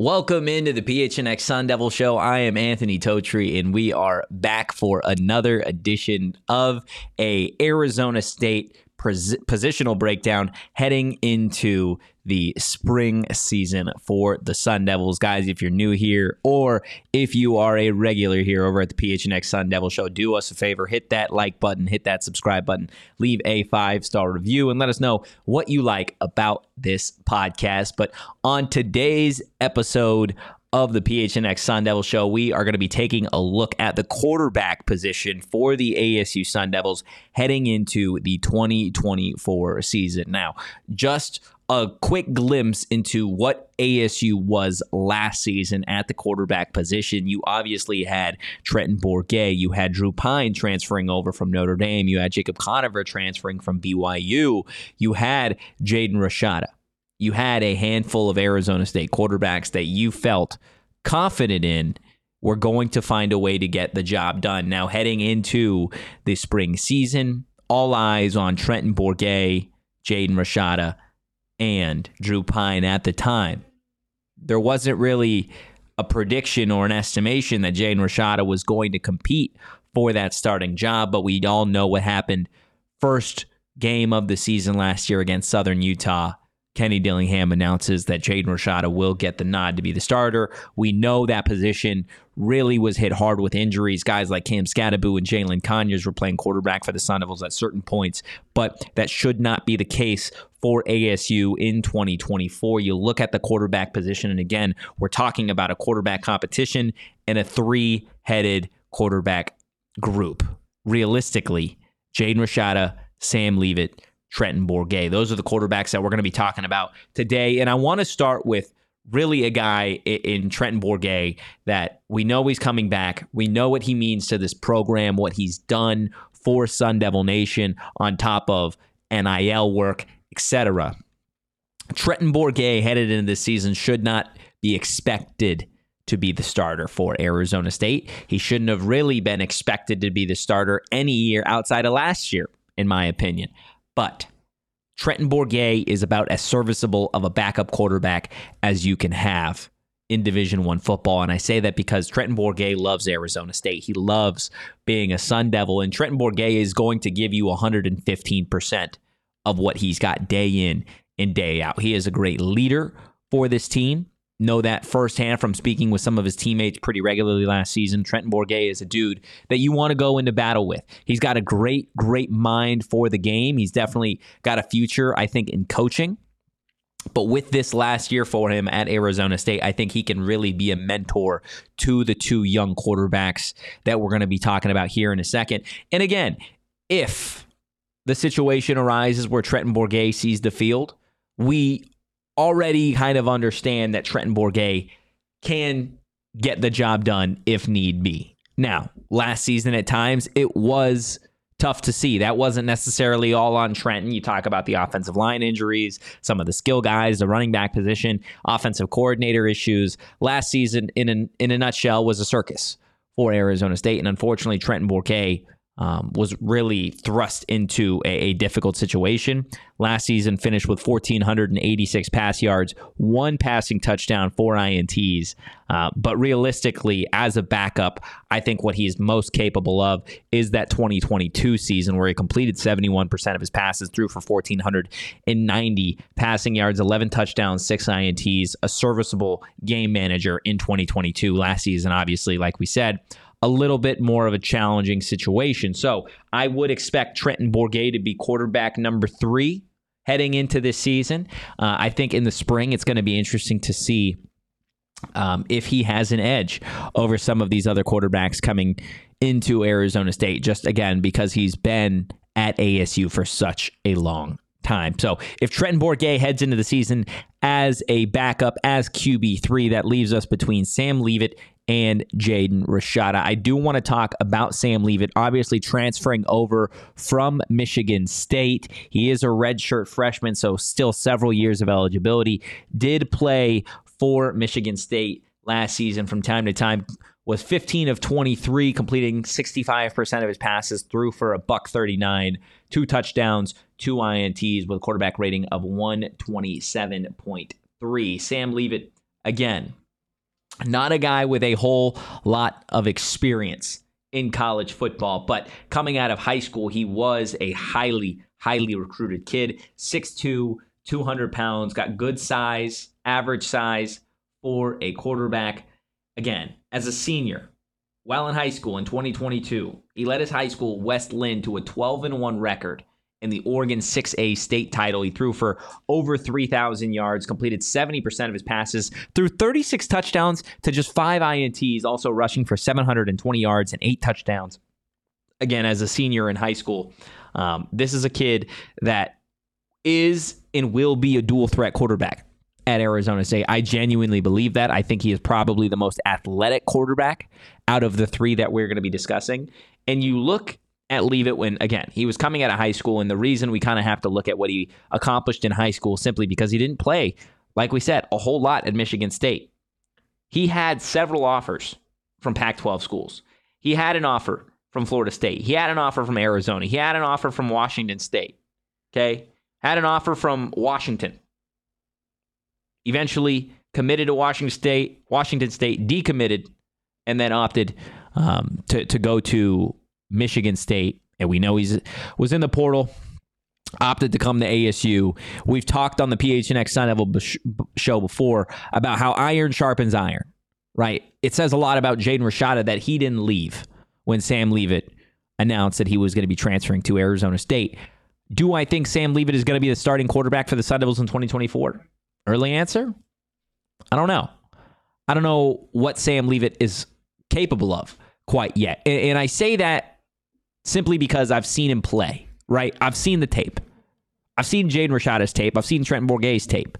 Welcome into the PHNX Sun Devil Show. I am Anthony Totri, and we are back for another edition of a Arizona State pos- positional breakdown heading into the spring season for the Sun Devils. Guys, if you're new here or if you are a regular here over at the PHNX Sun Devil Show, do us a favor, hit that like button, hit that subscribe button, leave a five star review, and let us know what you like about this podcast. But on today's episode of the PHNX Sun Devil Show, we are going to be taking a look at the quarterback position for the ASU Sun Devils heading into the 2024 season. Now, just a quick glimpse into what ASU was last season at the quarterback position. You obviously had Trenton Bourguet, you had Drew Pyne transferring over from Notre Dame, you had Jacob Conover transferring from BYU, you had Jaden Rashada you had a handful of Arizona State quarterbacks that you felt confident in were going to find a way to get the job done. Now, heading into the spring season, all eyes on Trenton Bourguet, Jaden Rashada, and Drew Pyne at the time. There wasn't really a prediction or an estimation that Jaden Rashada was going to compete for that starting job, but we all know what happened first game of the season last year against Southern Utah Kenny Dillingham announces that Jaden Rashada will get the nod to be the starter. We know that position really was hit hard with injuries. Guys like Cam Skattebo and Jalin Conyers were playing quarterback for the Sun Devils at certain points, but that should not be the case for ASU in 2024. You look at the quarterback position, and again, we're talking about a quarterback competition and a three headed quarterback group. Realistically, Jaden Rashada, Sam Leavitt, Trenton Bourguet. Those are the quarterbacks that we're going to be talking about today. And I want to start with really a guy in Trenton Bourguet that we know he's coming back. We know what he means to this program, what he's done for Sun Devil Nation on top of NIL work, etc. Trenton Bourguet headed into this season should not be expected to be the starter for Arizona State. He shouldn't have really been expected to be the starter any year outside of last year, in my opinion. But Trenton Bourguet is about as serviceable of a backup quarterback as you can have in Division One football. And I say that because Trenton Bourguet loves Arizona State. He loves being a Sun Devil, and Trenton Bourguet is going to give you 115% of what he's got day in and day out. He is a great leader for this team know that firsthand from speaking with some of his teammates pretty regularly last season. Trenton Bourguet is a dude that you want to go into battle with. He's got a great, great mind for the game. He's definitely got a future, I think, in coaching. But with this last year for him at Arizona State, I think he can really be a mentor to the two young quarterbacks that we're going to be talking about here in a second. And again, if the situation arises where Trenton Bourguet sees the field, we already kind of understand that Trenton Bourguet can get the job done if need be. Now, last season at times, it was tough to see. That wasn't necessarily all on Trenton. You talk about the offensive line injuries, some of the skill guys, the running back position, offensive coordinator issues. Last season, in in a nutshell, was a circus for Arizona State. And unfortunately, Trenton Bourguet um, was really thrust into a, a, difficult situation. Last season finished with 1,486 pass yards, one passing touchdown, four INTs. Uh, but realistically, as a backup, I think what he's most capable of is that 2022 season where he completed 71% of his passes, threw for 1,490 passing yards, 11 touchdowns, six INTs, a serviceable game manager in 2022. Last season, obviously, like we said, a little bit more of a challenging situation. So I would expect Trenton Bourguet to be quarterback number three heading into this season. Uh, I think in the spring, it's going to be interesting to see um, if he has an edge over some of these other quarterbacks coming into Arizona State, just again, because he's been at ASU for such a long time. So if Trenton Bourguet heads into the season as a backup, as QB3, that leaves us between Sam Leavitt and Jaden Rashada. I do want to talk about Sam Leavitt, obviously transferring over from Michigan State. He is a redshirt freshman, so still several years of eligibility. Did play for Michigan State last season from time to time. Was 15 of 23, completing 65% of his passes, threw for a buck 39, two touchdowns, two INTs with a quarterback rating of 127.3. Sam Leavitt, again, not a guy with a whole lot of experience in college football, but coming out of high school, he was a highly, highly recruited kid. 6'2, 200 pounds, got good size, average size for a quarterback. Again, as a senior, while in high school in 2022, he led his high school, West Linn to a 12 1 record in the Oregon 6A state title. He threw for over 3,000 yards, completed 70% of his passes, threw 36 touchdowns to just five INTs, also rushing for 720 yards and eight touchdowns. Again, as a senior in high school, um, this is a kid that is and will be a dual threat quarterback at Arizona State. I genuinely believe that. I think he is probably the most athletic quarterback out of the three that we're going to be discussing. And you look at Leavitt when, again, he was coming out of high school. And the reason we kind of have to look at what he accomplished in high school simply because he didn't play, like we said, a whole lot at Michigan State. He had several offers from Pac 12 schools. He had an offer from Florida State. He had an offer from Arizona. He had an offer from Washington State. Okay. Had an offer from Washington. Eventually committed to Washington State, Washington State decommitted, and then opted um, to, to go to Michigan State, and we know he's was in the portal. Opted to come to ASU. We've talked on the PHNX Sun Devil show before about how iron sharpens iron, right? It says a lot about Jaden Rashada that he didn't leave when Sam Leavitt announced that he was going to be transferring to Arizona State. Do I think Sam Leavitt is going to be the starting quarterback for the Sun Devils in 2024? Early answer? I don't know. I don't know what Sam Leavitt is capable of quite yet. And, and I say that simply because I've seen him play, right? I've seen the tape. I've seen Jaden Rashada's tape. I've seen Trenton Bourguet's tape.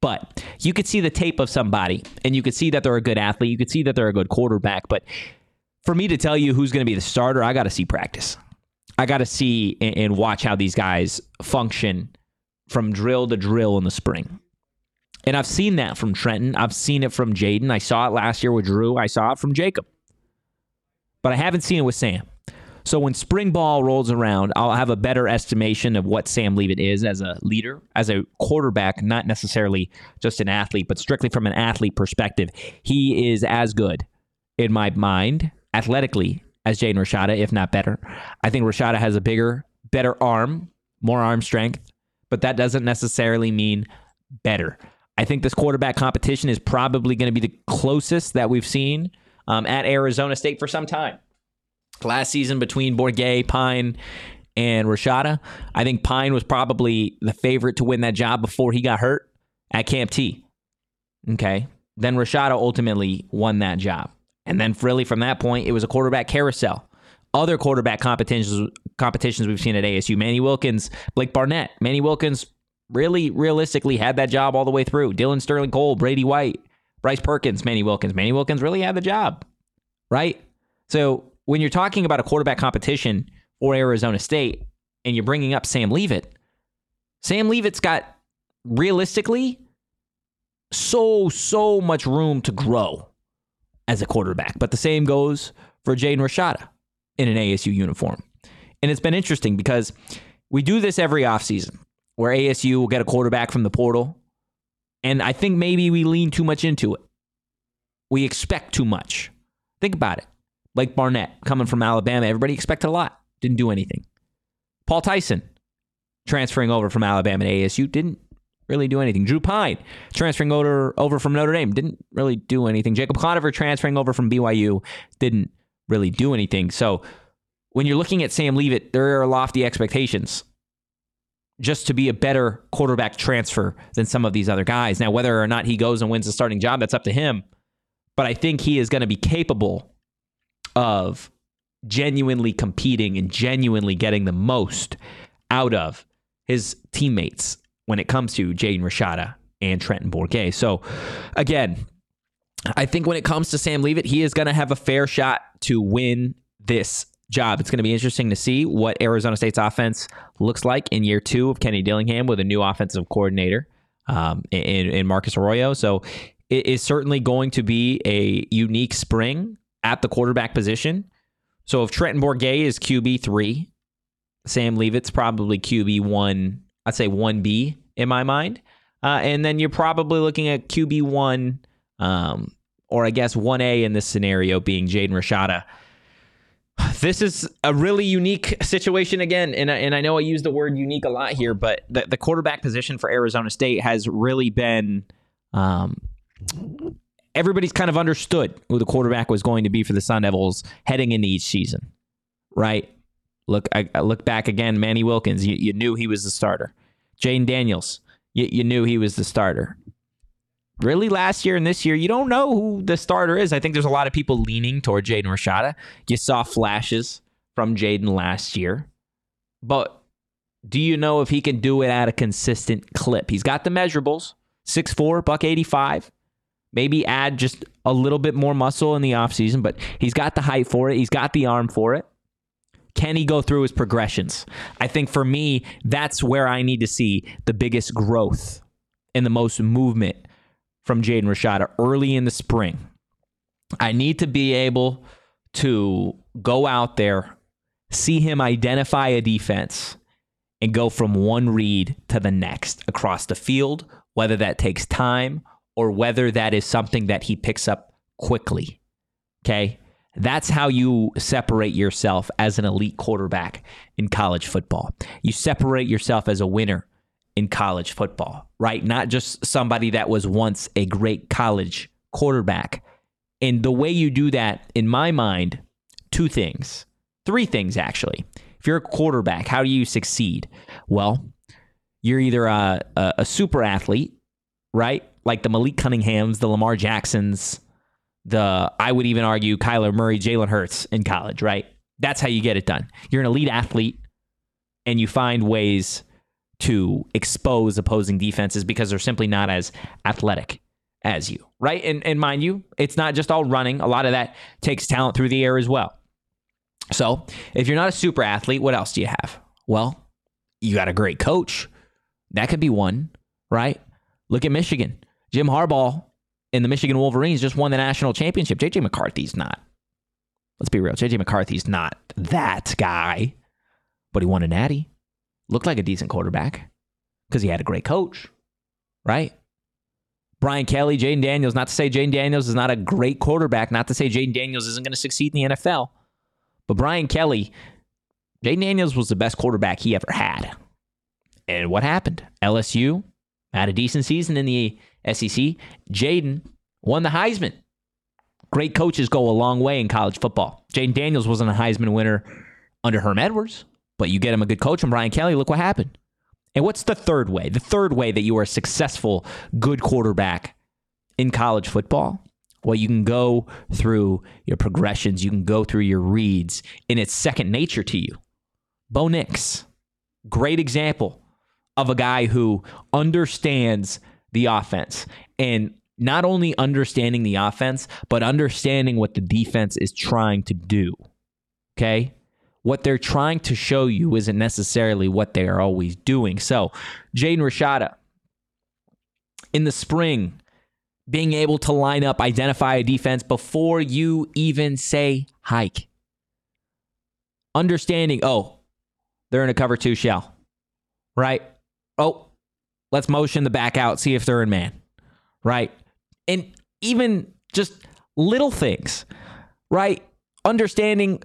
But you could see the tape of somebody and you could see that they're a good athlete. You could see that they're a good quarterback. But for me to tell you who's going to be the starter, I got to see practice. I got to see and watch how these guys function from drill to drill in the spring. And I've seen that from Trenton. I've seen it from Jaden. I saw it last year with Drew. I saw it from Jacob. But I haven't seen it with Sam. So when spring ball rolls around, I'll have a better estimation of what Sam Leavitt is as a leader, as a quarterback, not necessarily just an athlete, but strictly from an athlete perspective. He is as good in my mind athletically as Jaden Rashada, if not better. I think Rashada has a bigger, better arm, more arm strength, but that doesn't necessarily mean better. I think this quarterback competition is probably going to be the closest that we've seen um, at Arizona State for some time last season between Bourguet, Pyne, and Rashada. I think Pyne was probably the favorite to win that job before he got hurt at Camp T. Okay. Then Rashada ultimately won that job. And then really from that point, it was a quarterback carousel. Other quarterback competitions competitions we've seen at ASU. Manny Wilkins, Blake Barnett. Manny Wilkins really realistically had that job all the way through. Dillon Sterling-Cole, Brady White, Bryce Perkins, Manny Wilkins. Manny Wilkins really had the job. Right? So when you're talking about a quarterback competition for Arizona State and you're bringing up Sam Leavitt, Sam Leavitt's got realistically so, so much room to grow as a quarterback. But the same goes for Jaden Rashada in an ASU uniform. And it's been interesting because we do this every offseason where ASU will get a quarterback from the portal. And I think maybe we lean too much into it. We expect too much. Think about it. Blake Barnett coming from Alabama. Everybody expected a lot. Didn't do anything. Paul Tyson transferring over from Alabama to ASU. Didn't really do anything. Drew Pyne transferring over, over from Notre Dame. Didn't really do anything. Jacob Conover transferring over from BYU. Didn't really do anything. So when you're looking at Sam Leavitt, there are lofty expectations just to be a better quarterback transfer than some of these other guys. Now, whether or not he goes and wins the starting job, that's up to him. But I think he is going to be capable of genuinely competing and genuinely getting the most out of his teammates when it comes to Jaden Rashada and Trenton Bourguet. So, again, I think when it comes to Sam Leavitt, he is going to have a fair shot to win this job. It's going to be interesting to see what Arizona State's offense looks like in year two of Kenny Dillingham with a new offensive coordinator um, in, in Marcus Arroyo. So it is certainly going to be a unique spring at the quarterback position. So if Trenton Bourguet is QB three, Sam Leavitt's probably QB one. I'd say one B in my mind, uh, and then you're probably looking at QB one, um, or I guess one A in this scenario being Jaden Rashada. This is a really unique situation again, and I, and I know I use the word unique a lot here, but the, the quarterback position for Arizona State has really been um, everybody's kind of understood who the quarterback was going to be for the Sun Devils heading into each season, right? Look, I, I look back again. Manny Wilkins, you, you knew he was the starter. Jayden Daniels, you, you knew he was the starter. Really, last year and this year, you don't know who the starter is. I think there's a lot of people leaning toward Jaden Rashada. You saw flashes from Jaden last year, but do you know if he can do it at a consistent clip? He's got the measurables 6'4, buck 85 maybe add just a little bit more muscle in the offseason, but he's got the height for it. He's got the arm for it. Can he go through his progressions? I think for me, that's where I need to see the biggest growth and the most movement from Jaden Rashada early in the spring. I need to be able to go out there, see him identify a defense, and go from one read to the next across the field, whether that takes time or whether that is something that he picks up quickly. Okay. That's how you separate yourself as an elite quarterback in college football. You separate yourself as a winner in college football, right? Not just somebody that was once a great college quarterback. And the way you do that, in my mind, two things, three things actually. If you're a quarterback, how do you succeed? Well, you're either a, a, a super athlete, right? like the Malik Cunninghams, the Lamar Jacksons, the I would even argue Kyler Murray, Jalen Hurts in college, right? That's how you get it done. You're an elite athlete and you find ways to expose opposing defenses because they're simply not as athletic as you, right? And and mind you, it's not just all running. A lot of that takes talent through the air as well. So, if you're not a super athlete, what else do you have? Well, you got a great coach. That could be one, right? Look at Michigan. Jim Harbaugh and the Michigan Wolverines just won the national championship. JJ McCarthy's not. Let's be real. JJ McCarthy's not that guy, but he won a natty. Looked like a decent quarterback because he had a great coach, right? Brian Kelly, Jayden Daniels. Not to say Jayden Daniels is not a great quarterback. Not to say Jayden Daniels isn't going to succeed in the NFL. But Brian Kelly, Jayden Daniels was the best quarterback he ever had. And what happened? LSU had a decent season in the SEC. Jayden won the Heisman. Great coaches go a long way in college football. Jayden Daniels wasn't a Heisman winner under Herm Edwards, but you get him a good coach and Brian Kelly, look what happened. And what's the third way? The third way that you are a successful, good quarterback in college football? Well, you can go through your progressions, you can go through your reads, and it's second nature to you. Bo Nix, great example of a guy who understands the offense and not only understanding the offense, but understanding what the defense is trying to do. Okay? What they're trying to show you isn't necessarily what they are always doing. So, Jaden Rashada, in the spring, being able to line up, identify a defense before you even say hike. Understanding, oh, they're in a cover two shell, right? Oh, Let's motion the back out, see if they're in man, right? And even just little things, right? Understanding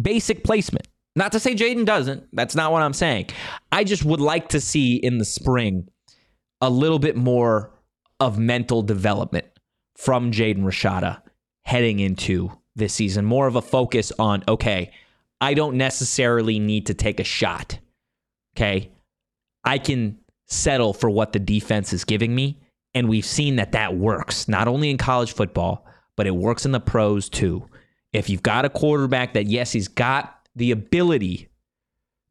basic placement. Not to say Jaden doesn't. That's not what I'm saying. I just would like to see in the spring a little bit more of mental development from Jaden Rashada heading into this season. More of a focus on, okay, I don't necessarily need to take a shot. Okay. I can settle for what the defense is giving me. And we've seen that that works, not only in college football, but it works in the pros too. If you've got a quarterback that, yes, he's got the ability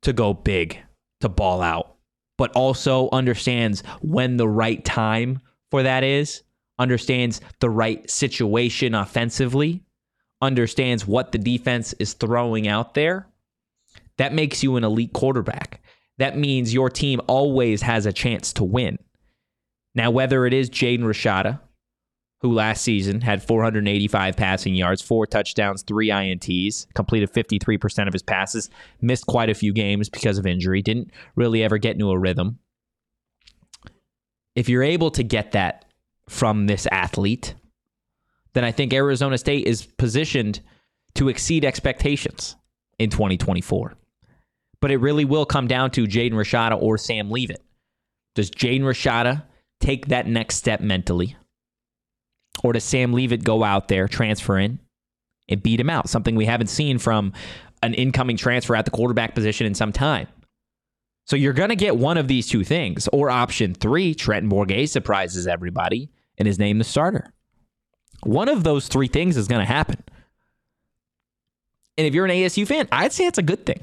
to go big, to ball out, but also understands when the right time for that is, understands the right situation offensively, understands what the defense is throwing out there, that makes you an elite quarterback. That means your team always has a chance to win. Now, whether it is Jaden Rashada, who last season had 485 passing yards, four touchdowns, three INTs, completed 53% of his passes, missed quite a few games because of injury, didn't really ever get into a rhythm. If you're able to get that from this athlete, then I think Arizona State is positioned to exceed expectations in 2024. But it really will come down to Jaden Rashada or Sam Leavitt. Does Jaden Rashada take that next step mentally? Or does Sam Leavitt go out there, transfer in, and beat him out? Something we haven't seen from an incoming transfer at the quarterback position in some time. So you're going to get one of these two things. Or option three, Trenton Bourguet surprises everybody and is named the starter. One of those three things is going to happen. And if you're an ASU fan, I'd say it's a good thing.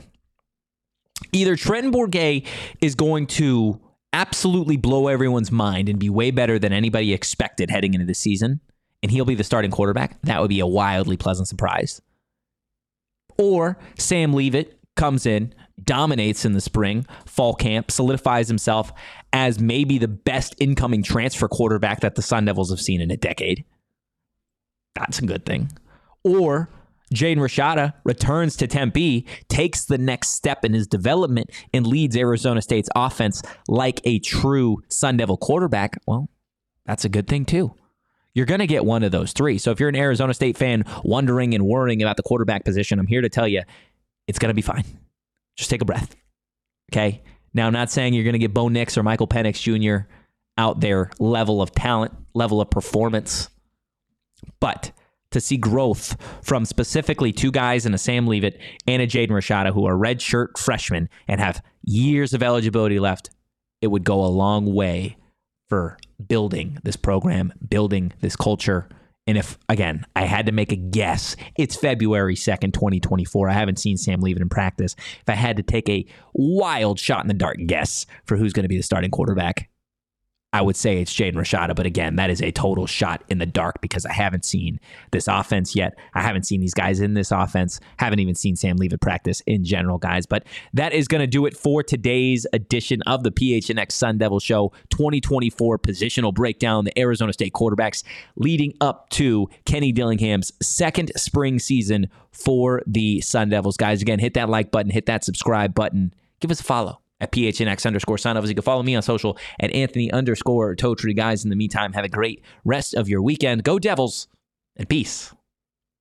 Either Trenton Bourguet is going to absolutely blow everyone's mind and be way better than anybody expected heading into the season, and he'll be the starting quarterback. That would be a wildly pleasant surprise. Or Sam Leavitt comes in, dominates in the spring, fall camp, solidifies himself as maybe the best incoming transfer quarterback that the Sun Devils have seen in a decade. That's a good thing. Or Jaden Rashada returns to Tempe, takes the next step in his development, and leads Arizona State's offense like a true Sun Devil quarterback. Well, that's a good thing too. You're going to get one of those three. So if you're an Arizona State fan wondering and worrying about the quarterback position, I'm here to tell you it's going to be fine. Just take a breath. Okay. Now, I'm not saying you're going to get Bo Nix or Michael Penix Jr. out there level of talent, level of performance, but to see growth from specifically two guys in a Sam Leavitt and a Jaden Rashada who are redshirt freshmen and have years of eligibility left, it would go a long way for building this program, building this culture. And if, again, I had to make a guess, it's February 2nd, 2024. I haven't seen Sam Leavitt in practice. If I had to take a wild shot in the dark guess for who's going to be the starting quarterback, I would say it's Jaden Rashada, but again, that is a total shot in the dark because I haven't seen this offense yet. I haven't seen these guys in this offense. Haven't even seen Sam Leavitt practice in general, guys. But that is going to do it for today's edition of the PHNX Sun Devil Show 2024 positional breakdown. The Arizona State quarterbacks leading up to Kenny Dillingham's second spring season for the Sun Devils, guys. Again, hit that like button, hit that subscribe button, give us a follow at PHNX underscore sign You can follow me on social at Anthony underscore Totri. Guys, in the meantime, have a great rest of your weekend. Go Devils and peace.